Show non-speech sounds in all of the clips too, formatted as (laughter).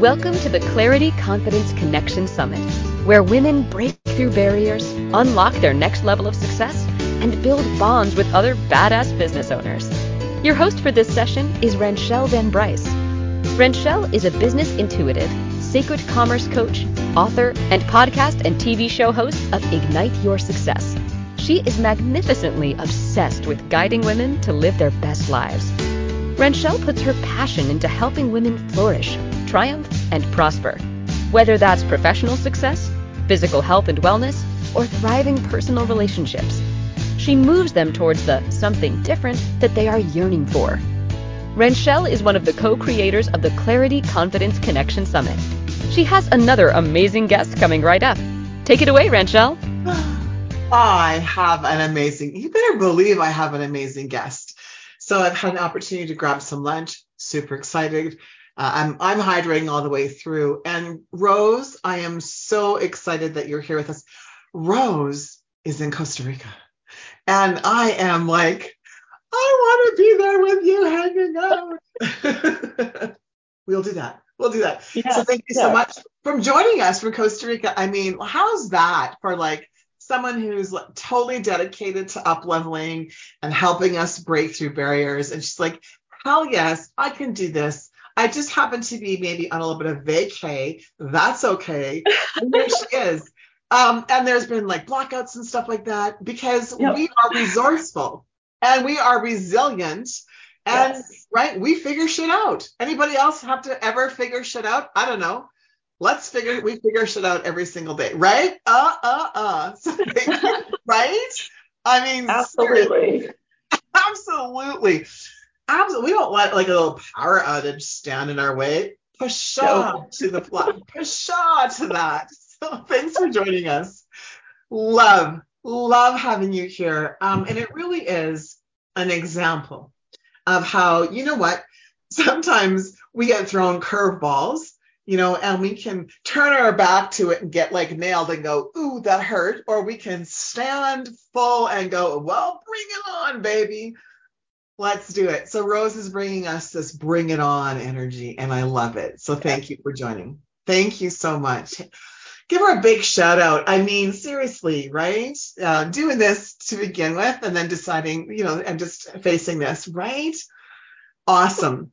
Welcome to the Clarity Confidence Connection Summit, where women break through barriers, unlock their next level of success, and build bonds with other badass business owners. Your host for this session is Ranchelle Van Bryce. Ranchelle is a business intuitive, sacred commerce coach, author, and podcast and TV show host of Ignite Your Success. She is magnificently obsessed with guiding women to live their best lives. Ranchelle puts her passion into helping women flourish, triumph, and prosper. Whether that's professional success, physical health and wellness, or thriving personal relationships, she moves them towards the something different that they are yearning for. Ranchelle is one of the co-creators of the Clarity Confidence Connection Summit. She has another amazing guest coming right up. Take it away, Ranchelle. (sighs) I have an amazing, you better believe I have an amazing guest. So I've had an opportunity to grab some lunch. Super excited. Uh, I'm I'm hydrating all the way through. And Rose, I am so excited that you're here with us. Rose is in Costa Rica, and I am like, I want to be there with you hanging out. (laughs) we'll do that. We'll do that. Yeah, so thank you yeah. so much for joining us from Costa Rica. I mean, how's that for like someone who's totally dedicated to up leveling and helping us break through barriers. And she's like, hell yes, I can do this. I just happen to be maybe on a little bit of vacay. That's okay. And there she (laughs) is. Um, and there's been like blackouts and stuff like that because yep. we are resourceful and we are resilient. And yes. right, we figure shit out. Anybody else have to ever figure shit out? I don't know let's figure we figure shit out every single day, right? Uh uh uh. (laughs) So (laughs) right? I mean, absolutely, absolutely, absolutely. We don't let like a little power outage stand in our way. Pshaw to the plot. Pshaw to that. (laughs) So thanks for joining us. Love, love having you here. Um, and it really is an example of how you know what. Sometimes we get thrown curveballs you know, and we can turn our back to it and get like nailed and go, ooh, that hurt. Or we can stand full and go, well, bring it on, baby. Let's do it. So Rose is bringing us this bring it on energy, and I love it. So thank you for joining. Thank you so much. Give her a big shout out. I mean, seriously, right? Uh, doing this to begin with, and then deciding, you know, and just facing this, right? Awesome.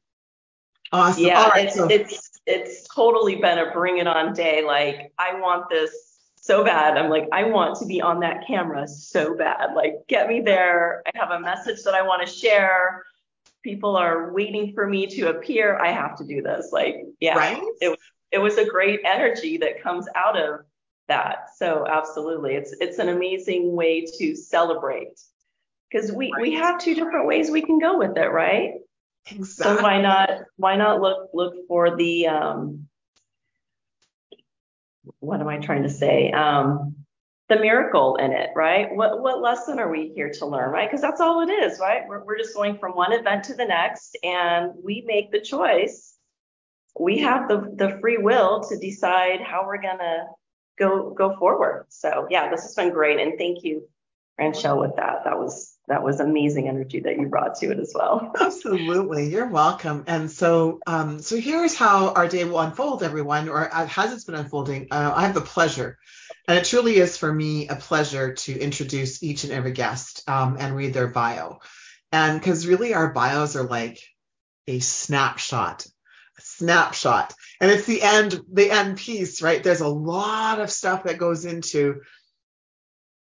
Awesome. Yeah, it's, so- it's it's totally been a bring it on day. Like I want this so bad. I'm like, I want to be on that camera so bad. Like, get me there. I have a message that I want to share. People are waiting for me to appear. I have to do this. Like, yeah, right? it, it was a great energy that comes out of that. So absolutely. It's it's an amazing way to celebrate. Because we, right. we have two different ways we can go with it, right? Exactly. So why not why not look look for the um what am I trying to say? Um the miracle in it, right? What what lesson are we here to learn, right? Because that's all it is, right? We're we're just going from one event to the next and we make the choice. We have the the free will to decide how we're gonna go go forward. So yeah, this has been great and thank you, Ranchelle, with that. That was that was amazing energy that you brought to it as well. (laughs) Absolutely, you're welcome. And so, um, so here's how our day will unfold, everyone, or has it's been unfolding? Uh, I have the pleasure, and it truly is for me a pleasure to introduce each and every guest um, and read their bio, and because really our bios are like a snapshot, a snapshot, and it's the end, the end piece, right? There's a lot of stuff that goes into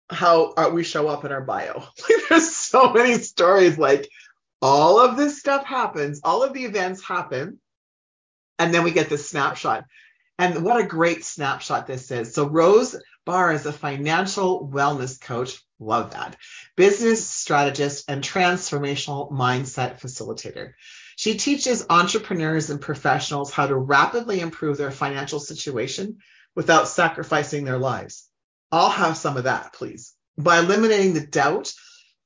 how uh, we show up in our bio. (laughs) There's so many stories like all of this stuff happens, all of the events happen, and then we get this snapshot. And what a great snapshot this is. So Rose Barr is a financial wellness coach. Love that. Business strategist and transformational mindset facilitator. She teaches entrepreneurs and professionals how to rapidly improve their financial situation without sacrificing their lives. I'll have some of that, please. By eliminating the doubt,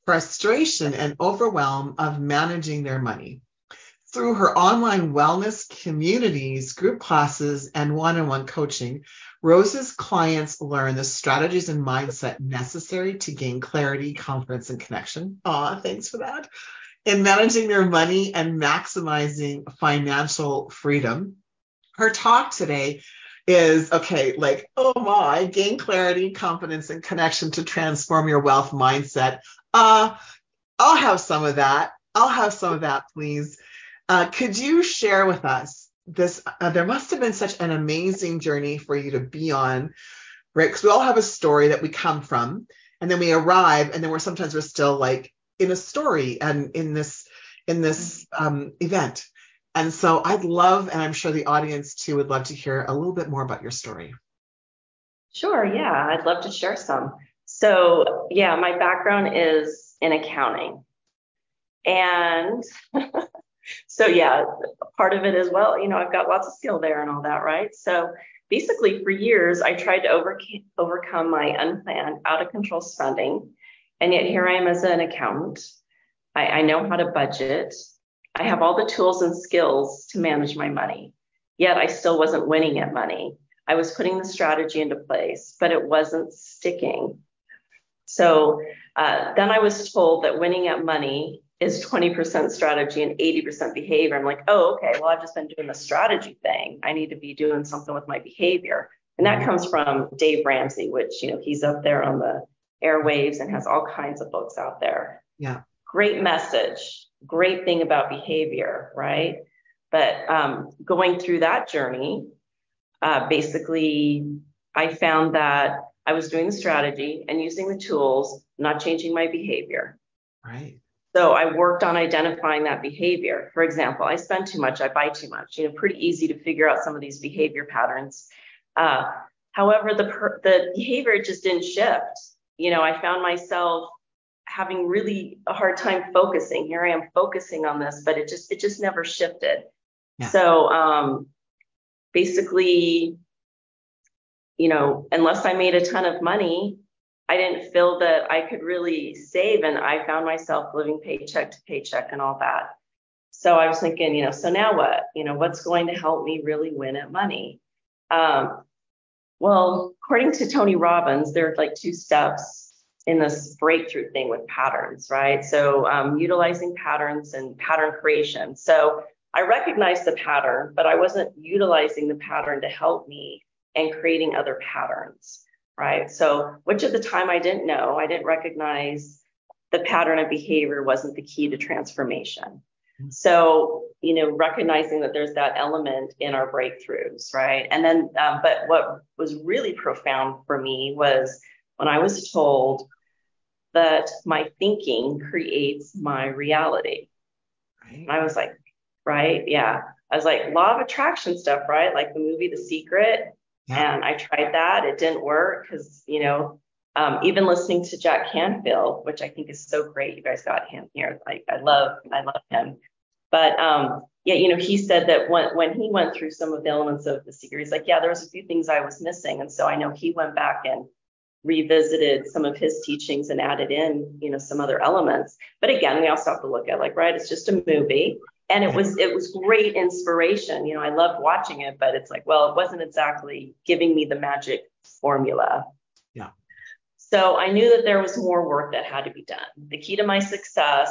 frustration, and overwhelm of managing their money. Through her online wellness communities, group classes, and one on one coaching, Rose's clients learn the strategies and mindset necessary to gain clarity, confidence, and connection. Aw, thanks for that. In managing their money and maximizing financial freedom. her talk today is okay, like, oh my, gain clarity, confidence, and connection to transform your wealth mindset. Uh, I'll have some of that. I'll have some of that, please. Uh, could you share with us this? Uh, there must have been such an amazing journey for you to be on, right? Because we all have a story that we come from, and then we arrive, and then we're sometimes we're still like in a story and in this in this um, event. And so I'd love, and I'm sure the audience too would love to hear a little bit more about your story. Sure, yeah, I'd love to share some. So, yeah, my background is in accounting. And (laughs) so, yeah, part of it as well, you know, I've got lots of skill there and all that, right? So, basically, for years, I tried to overcome, overcome my unplanned, out of control spending. And yet, here I am as an accountant. I, I know how to budget. I have all the tools and skills to manage my money, yet I still wasn't winning at money. I was putting the strategy into place, but it wasn't sticking. So uh, then I was told that winning at money is 20% strategy and 80% behavior. I'm like, oh, okay, well, I've just been doing the strategy thing. I need to be doing something with my behavior. And that comes from Dave Ramsey, which, you know, he's up there on the airwaves and has all kinds of books out there. Yeah. Great message great thing about behavior, right? But um, going through that journey, uh, basically, I found that I was doing the strategy and using the tools, not changing my behavior. Right. So I worked on identifying that behavior. For example, I spend too much, I buy too much. You know, pretty easy to figure out some of these behavior patterns. Uh, however, the per- the behavior just didn't shift. You know, I found myself having really a hard time focusing. Here I am focusing on this, but it just it just never shifted. Yeah. So um, basically, you know, unless I made a ton of money, I didn't feel that I could really save, and I found myself living paycheck to paycheck and all that. So I was thinking, you know, so now what? You know, what's going to help me really win at money? Um, well, according to Tony Robbins, there are like two steps in this breakthrough thing with patterns, right? So um, utilizing patterns and pattern creation. So I recognized the pattern, but I wasn't utilizing the pattern to help me and creating other patterns, right? So which at the time I didn't know, I didn't recognize the pattern of behavior wasn't the key to transformation. So, you know, recognizing that there's that element in our breakthroughs, right? And then, um, but what was really profound for me was when I was told that my thinking creates my reality. Right. And I was like, right? Yeah. I was like, law of attraction stuff, right? Like the movie The Secret. Yeah. And I tried that. It didn't work because, you know, um, even listening to Jack Canfield, which I think is so great. You guys got him here. Like I love, I love him. But um, yeah, you know, he said that when when he went through some of the elements of the secret, he's like, yeah, there was a few things I was missing. And so I know he went back and revisited some of his teachings and added in, you know, some other elements. But again, we also have to look at like, right, it's just a movie. And it was it was great inspiration. You know, I loved watching it, but it's like, well, it wasn't exactly giving me the magic formula. Yeah. So I knew that there was more work that had to be done. The key to my success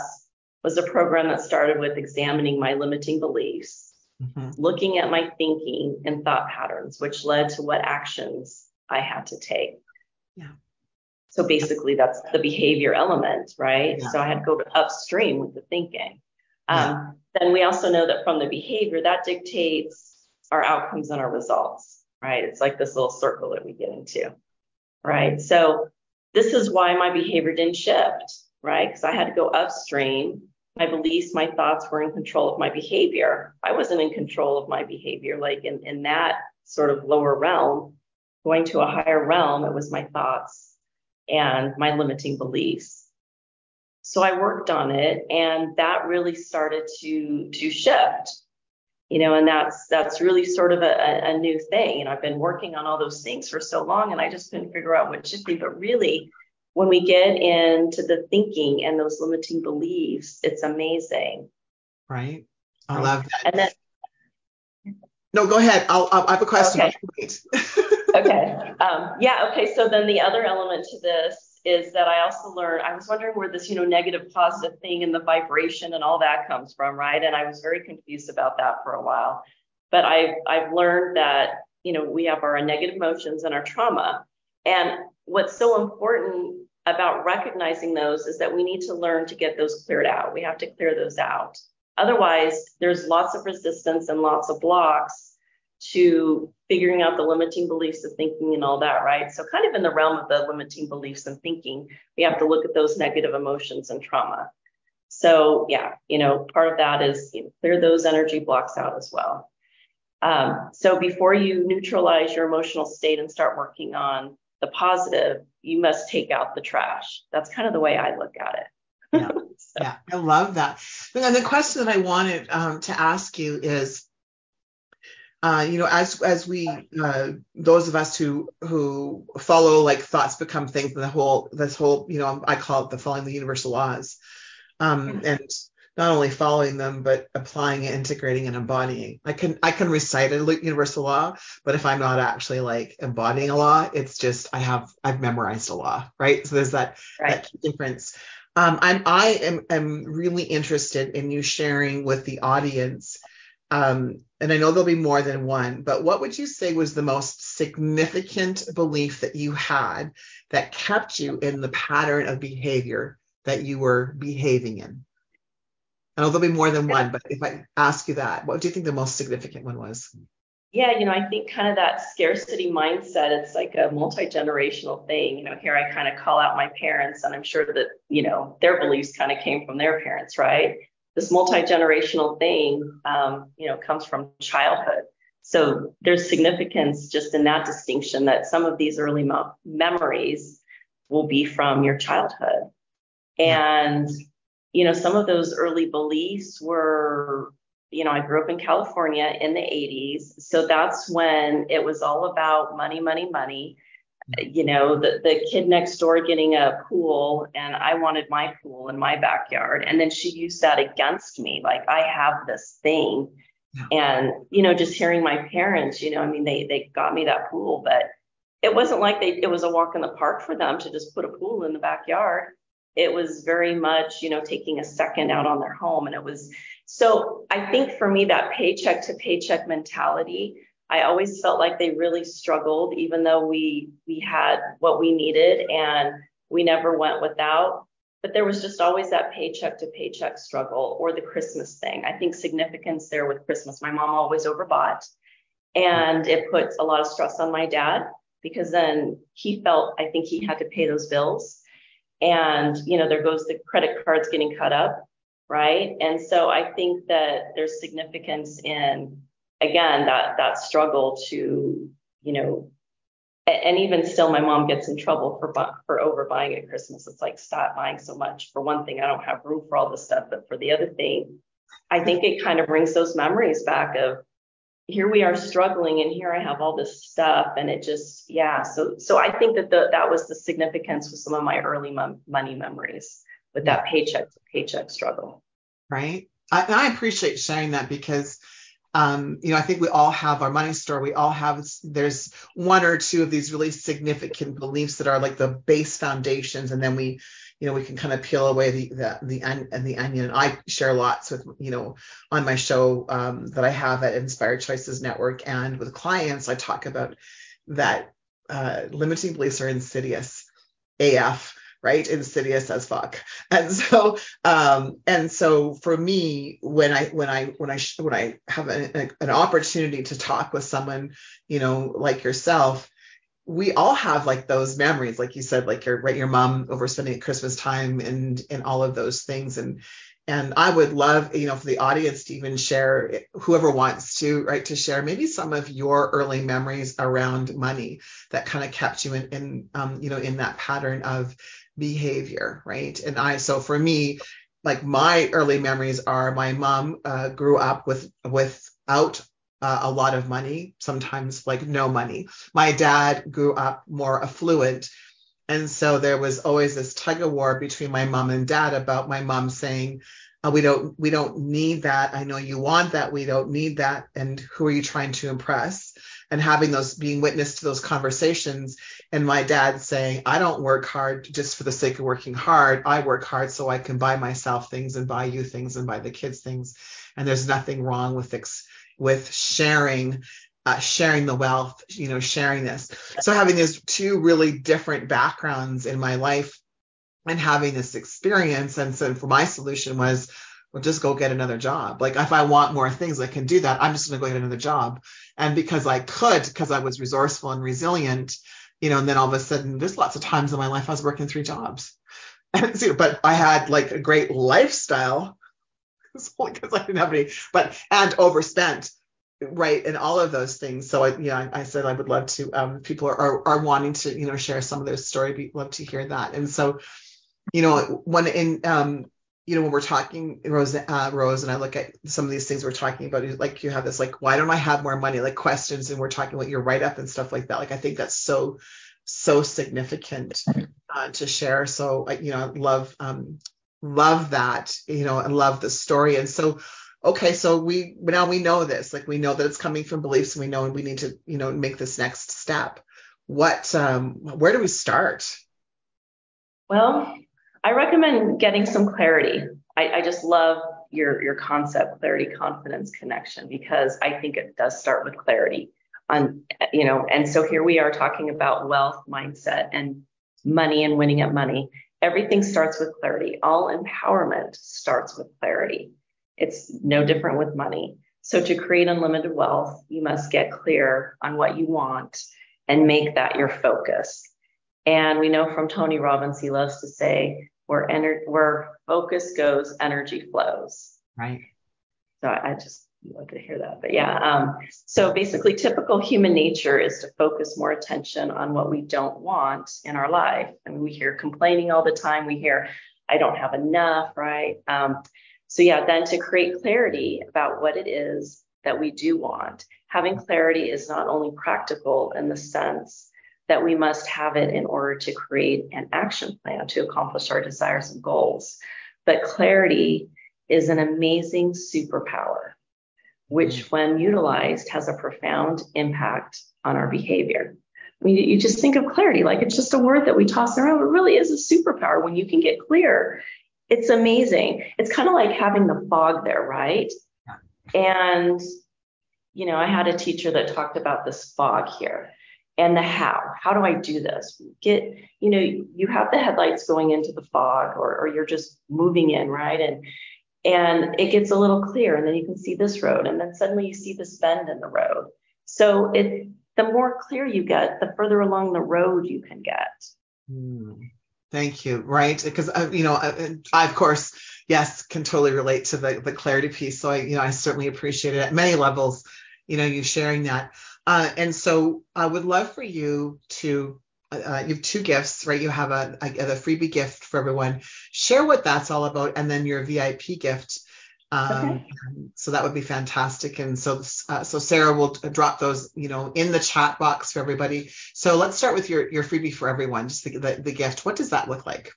was a program that started with examining my limiting beliefs, mm-hmm. looking at my thinking and thought patterns, which led to what actions I had to take. Yeah. So basically, that's the behavior element, right? Yeah. So I had to go upstream with the thinking. Um. Then we also know that from the behavior, that dictates our outcomes and our results, right? It's like this little circle that we get into, right? So this is why my behavior didn't shift, right? Because I had to go upstream. My beliefs, my thoughts were in control of my behavior. I wasn't in control of my behavior, like in, in that sort of lower realm going to a higher realm, it was my thoughts and my limiting beliefs. So I worked on it and that really started to to shift. You know, and that's that's really sort of a, a new thing. And I've been working on all those things for so long and I just couldn't figure out what shifting. But really, when we get into the thinking and those limiting beliefs, it's amazing. Right. I love that. And then no, go ahead. I'll, I'll I have a question. Okay. (laughs) okay. Um, yeah. Okay. So then the other element to this is that I also learned. I was wondering where this, you know, negative positive thing and the vibration and all that comes from, right? And I was very confused about that for a while. but I've I've learned that you know we have our negative emotions and our trauma, and what's so important about recognizing those is that we need to learn to get those cleared out. We have to clear those out. Otherwise, there's lots of resistance and lots of blocks to figuring out the limiting beliefs of thinking and all that, right? So, kind of in the realm of the limiting beliefs and thinking, we have to look at those negative emotions and trauma. So, yeah, you know, part of that is you know, clear those energy blocks out as well. Um, so, before you neutralize your emotional state and start working on the positive, you must take out the trash. That's kind of the way I look at it. yeah, (laughs) so. yeah, I love that. And the question that I wanted um, to ask you is, uh, you know, as as we uh, those of us who who follow like thoughts become things, and the whole this whole you know I call it the following the universal laws, um, and not only following them but applying it, integrating and embodying. I can I can recite a universal law, but if I'm not actually like embodying a law, it's just I have I've memorized a law, right? So there's that right. that difference. Um, I'm I am am really interested in you sharing with the audience. Um, and I know there'll be more than one, but what would you say was the most significant belief that you had that kept you in the pattern of behavior that you were behaving in? I know there'll be more than one, but if I ask you that, what do you think the most significant one was? Yeah, you know, I think kind of that scarcity mindset, it's like a multi generational thing. You know, here I kind of call out my parents, and I'm sure that, you know, their beliefs kind of came from their parents, right? This multi generational thing, um, you know, comes from childhood. So there's significance just in that distinction that some of these early mo- memories will be from your childhood. And you know, some of those early beliefs were, you know, I grew up in California in the 80s. So that's when it was all about money, money, money. You know, the, the kid next door getting a pool, and I wanted my pool in my backyard. And then she used that against me. Like, I have this thing. And, you know, just hearing my parents, you know, I mean, they, they got me that pool, but it wasn't like they, it was a walk in the park for them to just put a pool in the backyard it was very much, you know, taking a second out on their home. And it was so I think for me, that paycheck to paycheck mentality, I always felt like they really struggled, even though we we had what we needed and we never went without. But there was just always that paycheck to paycheck struggle or the Christmas thing. I think significance there with Christmas. My mom always overbought. And it puts a lot of stress on my dad because then he felt I think he had to pay those bills and you know there goes the credit cards getting cut up right and so i think that there's significance in again that that struggle to you know and even still my mom gets in trouble for for overbuying at christmas. It's like stop buying so much. For one thing i don't have room for all this stuff but for the other thing i think it kind of brings those memories back of here we are struggling and here I have all this stuff and it just yeah. So so I think that the, that was the significance with some of my early m- money memories with that paycheck to paycheck struggle. Right? I, I appreciate sharing that because um, you know I think we all have our money store we all have there's one or two of these really significant beliefs that are like the base foundations and then we you know we can kind of peel away the the the, and the onion. I share lots with you know on my show um, that I have at Inspired Choices Network and with clients. I talk about that uh, limiting beliefs are insidious AF right insidious as fuck and so um and so for me when i when i when i when i have an, an opportunity to talk with someone you know like yourself we all have like those memories, like you said, like your right, your mom overspending at Christmas time and and all of those things. And and I would love, you know, for the audience to even share, whoever wants to, right, to share maybe some of your early memories around money that kind of kept you in, in um, you know, in that pattern of behavior, right? And I, so for me, like my early memories are my mom uh, grew up with without uh, a lot of money, sometimes like no money. My dad grew up more affluent. And so there was always this tug of war between my mom and dad about my mom saying, uh, we don't we don't need that. I know you want that. We don't need that. And who are you trying to impress? And having those being witness to those conversations, and my dad saying, I don't work hard just for the sake of working hard. I work hard so I can buy myself things and buy you things and buy the kids things. And there's nothing wrong with ex- with sharing uh, sharing the wealth, you know, sharing this. So having these two really different backgrounds in my life and having this experience. And so for my solution was, well, just go get another job. Like if I want more things, I can do that. I'm just going to go get another job. And because I could, because I was resourceful and resilient, you know, and then all of a sudden, there's lots of times in my life I was working three jobs. (laughs) And, but I had like a great lifestyle (laughs) because I didn't have any, but and overspent, right, and all of those things. So I, I, I said I would love to. Um, people are, are, are wanting to, you know, share some of their story. Be love to hear that. And so, you know, when in um, you know, when we're talking, Rose, uh, Rose, and I look at some of these things we're talking about, like you have this, like, why don't I have more money? Like questions, and we're talking about your write up and stuff like that. Like, I think that's so, so significant uh, to share. So, you know, love, um, love that, you know, and love the story. And so, okay, so we now we know this, like, we know that it's coming from beliefs, and we know and we need to, you know, make this next step. What, um, where do we start? Well, I recommend getting some clarity. I, I just love your your concept, clarity, confidence, connection, because I think it does start with clarity. On you know, and so here we are talking about wealth, mindset, and money and winning at money. Everything starts with clarity. All empowerment starts with clarity. It's no different with money. So to create unlimited wealth, you must get clear on what you want and make that your focus. And we know from Tony Robbins, he loves to say, where, ener- where focus goes, energy flows. Right. So I, I just love to hear that. But yeah, um, so basically, typical human nature is to focus more attention on what we don't want in our life. I mean, we hear complaining all the time. We hear, I don't have enough, right? Um, so yeah, then to create clarity about what it is that we do want. Having clarity is not only practical in the sense that we must have it in order to create an action plan to accomplish our desires and goals. But clarity is an amazing superpower, which, mm. when utilized, has a profound impact on our behavior. I mean, you just think of clarity like it's just a word that we toss around. It really is a superpower when you can get clear. It's amazing. It's kind of like having the fog there, right? And, you know, I had a teacher that talked about this fog here and the how. How do I do this? Get, you know, you have the headlights going into the fog or, or you're just moving in, right? And and it gets a little clear and then you can see this road and then suddenly you see this bend in the road. So it the more clear you get, the further along the road you can get. Hmm. Thank you. Right. Because, uh, you know, I, I, of course, yes, can totally relate to the, the clarity piece. So I, you know, I certainly appreciate it at many levels, you know, you sharing that. Uh, and so I would love for you to, uh, you have two gifts, right? You have a, a, a, freebie gift for everyone. Share what that's all about, and then your VIP gift. Um, okay. So that would be fantastic. And so, uh, so Sarah will drop those, you know, in the chat box for everybody. So let's start with your your freebie for everyone, just the, the, the gift. What does that look like?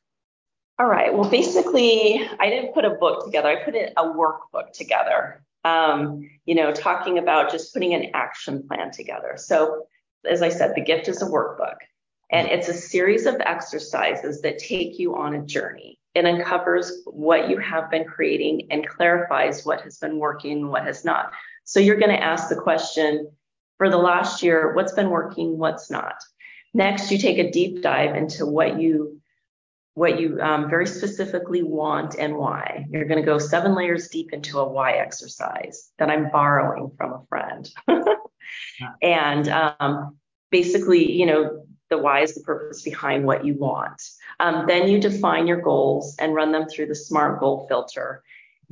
All right. Well, basically, I didn't put a book together. I put a workbook together um, you know, talking about just putting an action plan together. So, as I said, the gift is a workbook, and it's a series of exercises that take you on a journey. It uncovers what you have been creating and clarifies what has been working what has not. So, you're going to ask the question for the last year what's been working, what's not. Next, you take a deep dive into what you what you um, very specifically want and why. You're going to go seven layers deep into a why exercise that I'm borrowing from a friend. (laughs) and um, basically, you know, the why is the purpose behind what you want. Um, then you define your goals and run them through the SMART goal filter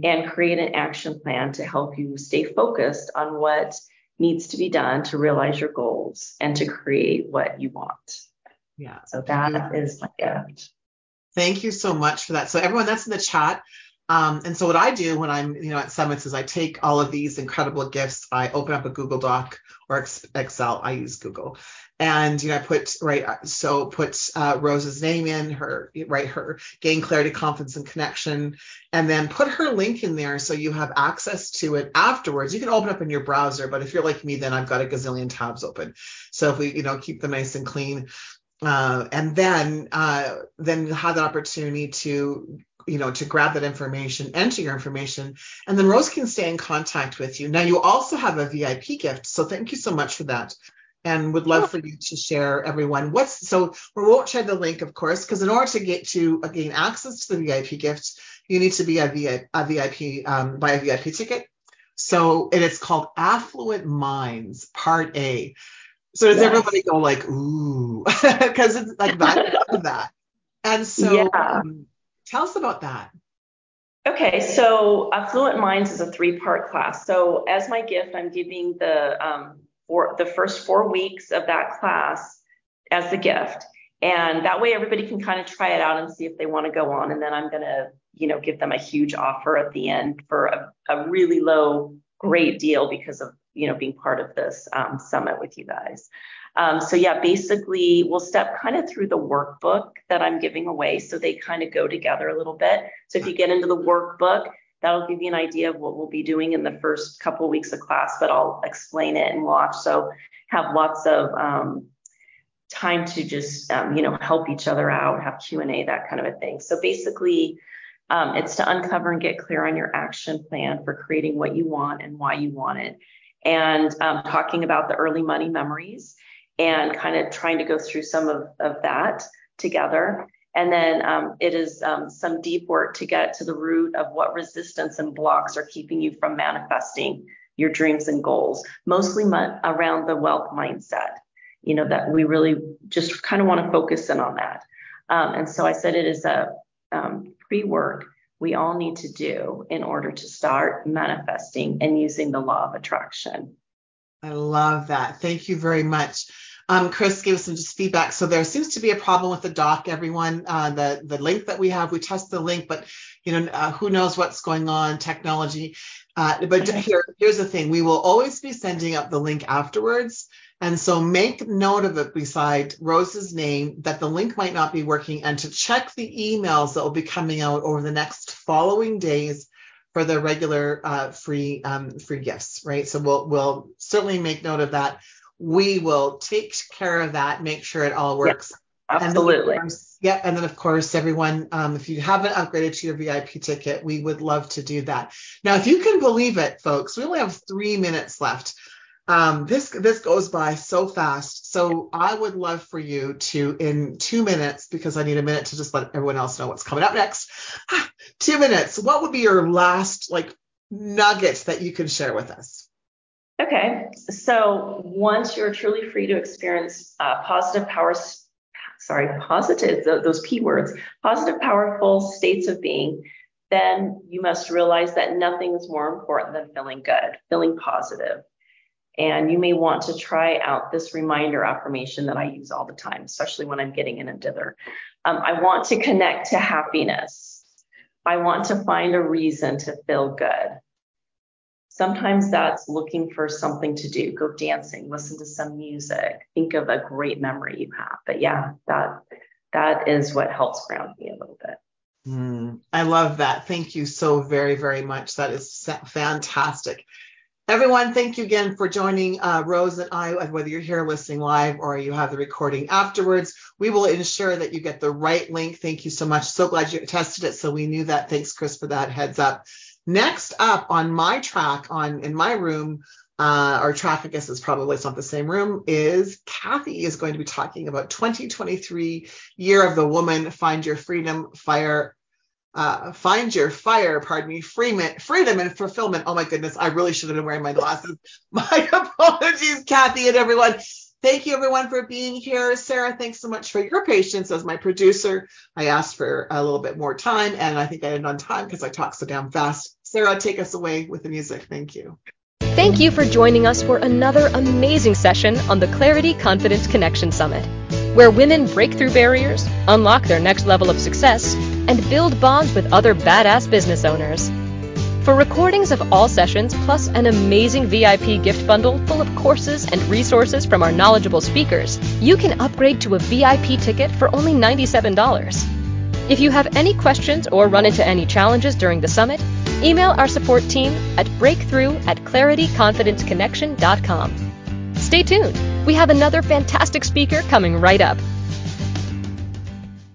and create an action plan to help you stay focused on what needs to be done to realize your goals and to create what you want. Yeah. So that is my gift. Thank you so much for that. So everyone that's in the chat. Um, and so what I do when I'm, you know, at summits is I take all of these incredible gifts. I open up a Google Doc or Excel. I use Google, and you know, I put right. So put uh, Rose's name in her, right, her gain clarity, confidence, and connection, and then put her link in there so you have access to it afterwards. You can open up in your browser, but if you're like me, then I've got a gazillion tabs open. So if we, you know, keep them nice and clean, uh, and then uh, then you have the opportunity to you know, to grab that information, enter your information, and then Rose can stay in contact with you. Now, you also have a VIP gift, so thank you so much for that. And would love for you to share everyone what's so we won't share the link, of course, because in order to get to gain access to the VIP gift, you need to be a VIP, a VIP um, buy a VIP ticket. So and it's called Affluent Minds Part A. So does yes. everybody go like, ooh, (laughs) because it's like that, (laughs) that. And so yeah. um, tell us about that. Okay, so Affluent Minds is a three-part class. So as my gift, I'm giving the um, for the first four weeks of that class as the gift, and that way everybody can kind of try it out and see if they want to go on. And then I'm gonna, you know, give them a huge offer at the end for a, a really low, great deal because of you know, being part of this um, summit with you guys. Um, so yeah, basically we'll step kind of through the workbook that I'm giving away. So they kind of go together a little bit. So if you get into the workbook, that'll give you an idea of what we'll be doing in the first couple of weeks of class, but I'll explain it and we'll also have lots of um, time to just, um, you know, help each other out, have Q&A, that kind of a thing. So basically, um, it's to uncover and get clear on your action plan for creating what you want and why you want it and um, talking about the early money memories and kind of trying to go through some of, of that together. And then um, it is um, some deep work to get to the root of what resistance and blocks are keeping you from manifesting your dreams and goals, mostly around the wealth mindset. You know, that we really just kind of want to focus in on that. Um, and so I said it is a um, pre work we all need to do in order to start manifesting and using the law of attraction. I love that. Thank you very much. Um, Chris gave us some just feedback. So there seems to be a problem with the doc, everyone. Uh, the the link that we have, we test the link, but you know uh, who knows what's going on, technology. Uh, but (laughs) here, here's the thing: we will always be sending up the link afterwards. And so make note of it beside Rose's name that the link might not be working and to check the emails that will be coming out over the next following days for the regular uh, free um, free gifts, right? So we'll we'll certainly make note of that. We will take care of that, make sure it all works. absolutely. And course, yeah, and then of course, everyone, um, if you haven't upgraded to your VIP ticket, we would love to do that. Now, if you can believe it, folks, we only have three minutes left. Um, this this goes by so fast. So I would love for you to, in two minutes, because I need a minute to just let everyone else know what's coming up next. Ah, two minutes. What would be your last like nuggets that you can share with us? Okay. So once you're truly free to experience uh, positive power, sorry, positive those P words, positive, powerful states of being, then you must realize that nothing is more important than feeling good, feeling positive and you may want to try out this reminder affirmation that I use all the time, especially when I'm getting in a dither. Um, I want to connect to happiness. I want to find a reason to feel good. Sometimes that's looking for something to do, go dancing, listen to some music, think of a great memory you have. But yeah, that that is what helps ground me a little bit. Mm, I love that. Thank you so very, very much. That is fantastic. Everyone, thank you again for joining uh, Rose and I, whether you're here listening live or you have the recording afterwards. We will ensure that you get the right link. Thank you so much. So glad you tested it. So we knew that. Thanks, Chris, for that heads up. Next up on my track on in my room, uh, our track, I guess is probably it's not the same room, is Kathy is going to be talking about 2023 year of the woman, find your freedom, fire, uh, find your fire, pardon me, freedom, freedom and fulfillment. Oh my goodness, I really should have been wearing my glasses. (laughs) My apologies, Kathy and everyone. Thank you everyone for being here. Sarah, thanks so much for your patience as my producer. I asked for a little bit more time and I think I ended on time because I talk so damn fast. Sarah, take us away with the music. Thank you. Thank you for joining us for another amazing session on the Clarity Confidence Connection Summit, where women break through barriers, unlock their next level of success, and build bonds with other badass business owners. For recordings of all sessions, plus an amazing VIP gift bundle full of courses and resources from our knowledgeable speakers, you can upgrade to a VIP ticket for only $97. If you have any questions or run into any challenges during the summit, email our support team at breakthrough at clarityconfidenceconnection.com. Stay tuned. We have another fantastic speaker coming right up.